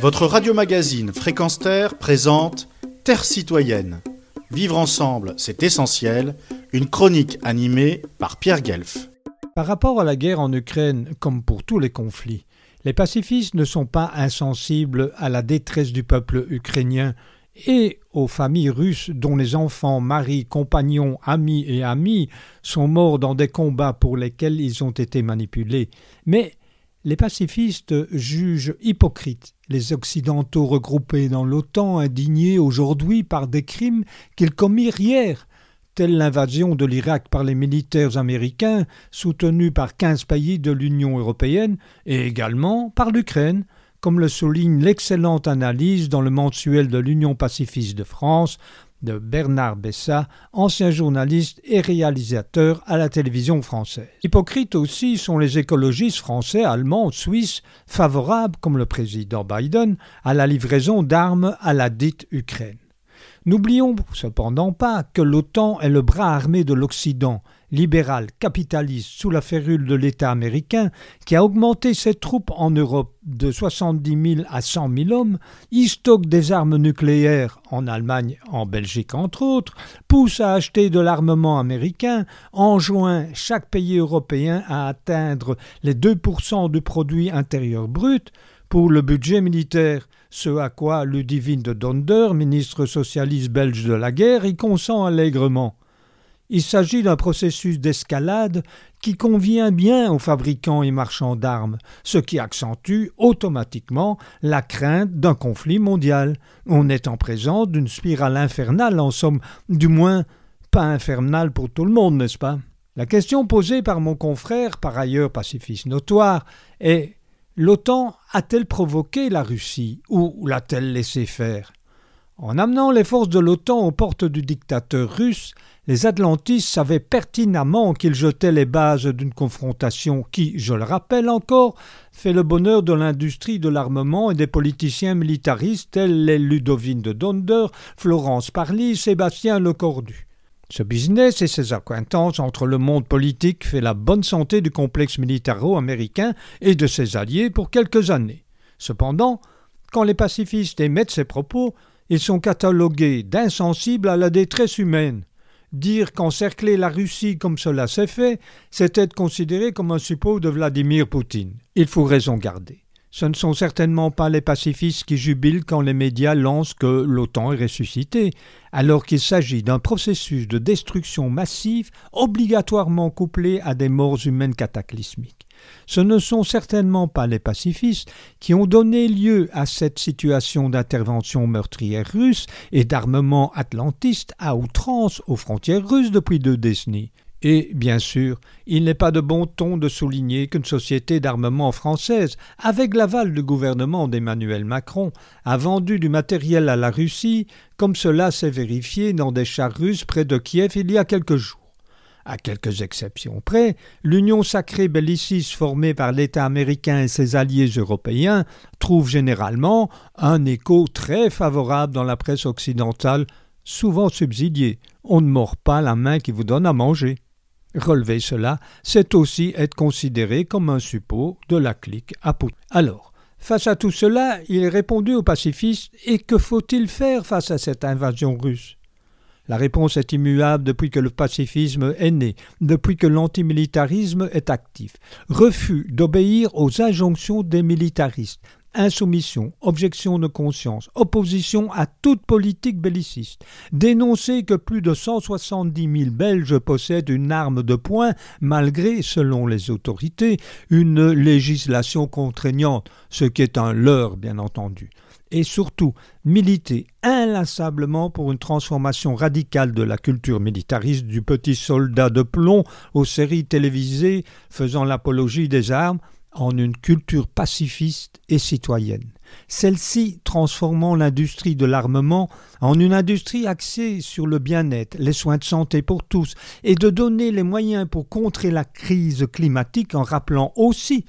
Votre radio-magazine Fréquence Terre présente Terre citoyenne. Vivre ensemble, c'est essentiel. Une chronique animée par Pierre Guelf. Par rapport à la guerre en Ukraine, comme pour tous les conflits, les pacifistes ne sont pas insensibles à la détresse du peuple ukrainien et aux familles russes dont les enfants, maris, compagnons, amis et amis sont morts dans des combats pour lesquels ils ont été manipulés. Mais les pacifistes jugent hypocrites les Occidentaux regroupés dans l'OTAN, indignés aujourd'hui par des crimes qu'ils commirent hier, telle l'invasion de l'Irak par les militaires américains, soutenus par quinze pays de l'Union européenne, et également par l'Ukraine, comme le souligne l'excellente analyse dans le mensuel de l'Union pacifiste de France de Bernard Bessa, ancien journaliste et réalisateur à la télévision française. Hypocrites aussi sont les écologistes français, allemands, suisses, favorables, comme le président Biden, à la livraison d'armes à la dite Ukraine. N'oublions cependant pas que l'OTAN est le bras armé de l'Occident libéral capitaliste sous la férule de l'État américain, qui a augmenté ses troupes en Europe de 70 000 à 100 000 hommes, y stocke des armes nucléaires en Allemagne, en Belgique entre autres, pousse à acheter de l'armement américain, enjoint chaque pays européen à atteindre les 2% du produit intérieur brut pour le budget militaire, ce à quoi Ludivine de Donder, ministre socialiste belge de la guerre, y consent allègrement. Il s'agit d'un processus d'escalade qui convient bien aux fabricants et marchands d'armes, ce qui accentue automatiquement la crainte d'un conflit mondial. On est en présence d'une spirale infernale, en somme, du moins pas infernale pour tout le monde, n'est-ce pas? La question posée par mon confrère, par ailleurs pacifiste notoire, est L'OTAN a-t-elle provoqué la Russie ou l'a-t-elle laissé faire? En amenant les forces de l'OTAN aux portes du dictateur russe, les Atlantistes savaient pertinemment qu'ils jetaient les bases d'une confrontation qui, je le rappelle encore, fait le bonheur de l'industrie de l'armement et des politiciens militaristes tels les Ludovine de Donder, Florence Parly, Sébastien Lecordu. Ce business et ses acquaintances entre le monde politique fait la bonne santé du complexe militaro-américain et de ses alliés pour quelques années. Cependant, quand les pacifistes émettent ces propos, ils sont catalogués d'insensibles à la détresse humaine. Dire qu'encercler la Russie comme cela s'est fait, c'est être considéré comme un suppôt de Vladimir Poutine. Il faut raison garder. Ce ne sont certainement pas les pacifistes qui jubilent quand les médias lancent que l'OTAN est ressuscité, alors qu'il s'agit d'un processus de destruction massive obligatoirement couplé à des morts humaines cataclysmiques. Ce ne sont certainement pas les pacifistes qui ont donné lieu à cette situation d'intervention meurtrière russe et d'armement atlantiste à outrance aux frontières russes depuis deux décennies. Et, bien sûr, il n'est pas de bon ton de souligner qu'une société d'armement française, avec l'aval du gouvernement d'Emmanuel Macron, a vendu du matériel à la Russie, comme cela s'est vérifié dans des chars russes près de Kiev il y a quelques jours. À quelques exceptions près, l'union sacrée belliciste formée par l'État américain et ses alliés européens trouve généralement un écho très favorable dans la presse occidentale, souvent subsidiée. On ne mord pas la main qui vous donne à manger. Relever cela, c'est aussi être considéré comme un suppôt de la clique à Poutine. Alors, face à tout cela, il est répondu aux pacifistes Et que faut-il faire face à cette invasion russe? La réponse est immuable depuis que le pacifisme est né, depuis que l'antimilitarisme est actif. Refus d'obéir aux injonctions des militaristes, insoumission, objection de conscience, opposition à toute politique belliciste, dénoncer que plus de 170 000 Belges possèdent une arme de poing malgré, selon les autorités, une législation contraignante, ce qui est un leurre bien entendu et surtout militer inlassablement pour une transformation radicale de la culture militariste du petit soldat de plomb aux séries télévisées faisant l'apologie des armes en une culture pacifiste et citoyenne. Celle-ci transformant l'industrie de l'armement en une industrie axée sur le bien-être, les soins de santé pour tous, et de donner les moyens pour contrer la crise climatique en rappelant aussi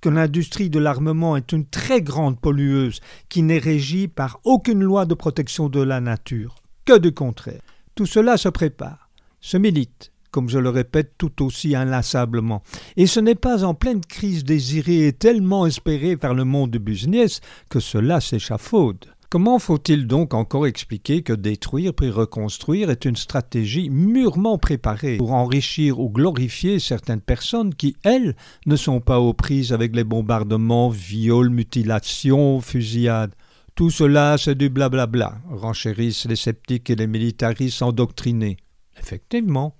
que l'industrie de l'armement est une très grande pollueuse qui n'est régie par aucune loi de protection de la nature. Que du contraire. Tout cela se prépare, se milite, comme je le répète tout aussi inlassablement. Et ce n'est pas en pleine crise désirée et tellement espérée par le monde du business que cela s'échafaude. Comment faut-il donc encore expliquer que détruire puis reconstruire est une stratégie mûrement préparée pour enrichir ou glorifier certaines personnes qui, elles, ne sont pas aux prises avec les bombardements, viols, mutilations, fusillades? Tout cela, c'est du blablabla, renchérissent les sceptiques et les militaristes endoctrinés. Effectivement,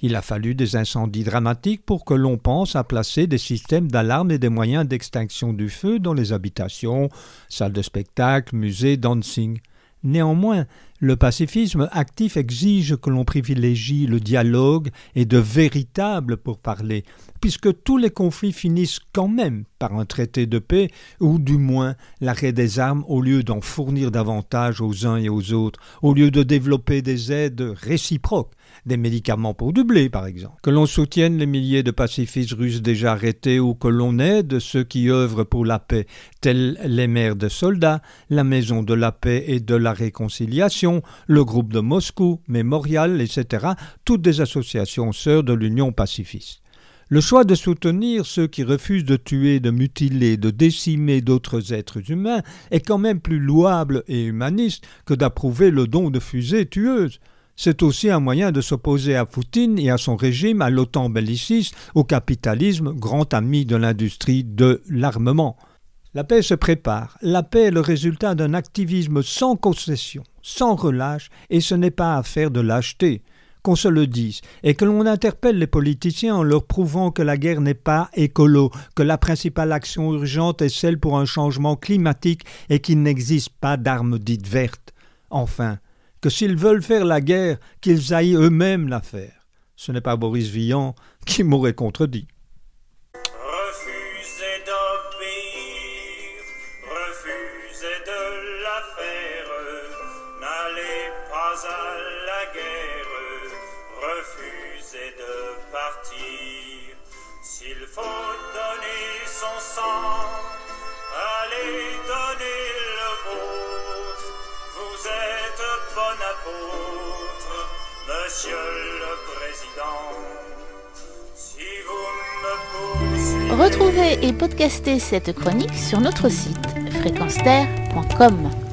il a fallu des incendies dramatiques pour que l'on pense à placer des systèmes d'alarme et des moyens d'extinction du feu dans les habitations, salles de spectacle, musées, dancing. Néanmoins, le pacifisme actif exige que l'on privilégie le dialogue et de véritables pourparlers, puisque tous les conflits finissent quand même par un traité de paix, ou du moins l'arrêt des armes au lieu d'en fournir davantage aux uns et aux autres, au lieu de développer des aides réciproques des médicaments pour du blé, par exemple. Que l'on soutienne les milliers de pacifistes russes déjà arrêtés ou que l'on aide ceux qui œuvrent pour la paix, tels les mères de soldats, la Maison de la paix et de la réconciliation, le groupe de Moscou, Mémorial, etc., toutes des associations sœurs de l'Union pacifiste. Le choix de soutenir ceux qui refusent de tuer, de mutiler, de décimer d'autres êtres humains est quand même plus louable et humaniste que d'approuver le don de fusées tueuses. C'est aussi un moyen de s'opposer à Poutine et à son régime, à l'OTAN belliciste, au capitalisme, grand ami de l'industrie de l'armement. La paix se prépare. La paix est le résultat d'un activisme sans concession, sans relâche, et ce n'est pas affaire de lâcheté. Qu'on se le dise, et que l'on interpelle les politiciens en leur prouvant que la guerre n'est pas écolo, que la principale action urgente est celle pour un changement climatique et qu'il n'existe pas d'armes dites vertes. Enfin, que s'ils veulent faire la guerre, qu'ils aillent eux-mêmes la faire. Ce n'est pas Boris Vian qui m'aurait contredit. S'il faut donner son sang, allez donner le vôtre, vous êtes bon apôtre, monsieur le président. Si vous me poussez... Retrouvez et podcastez cette chronique sur notre site fréquenceterre.com.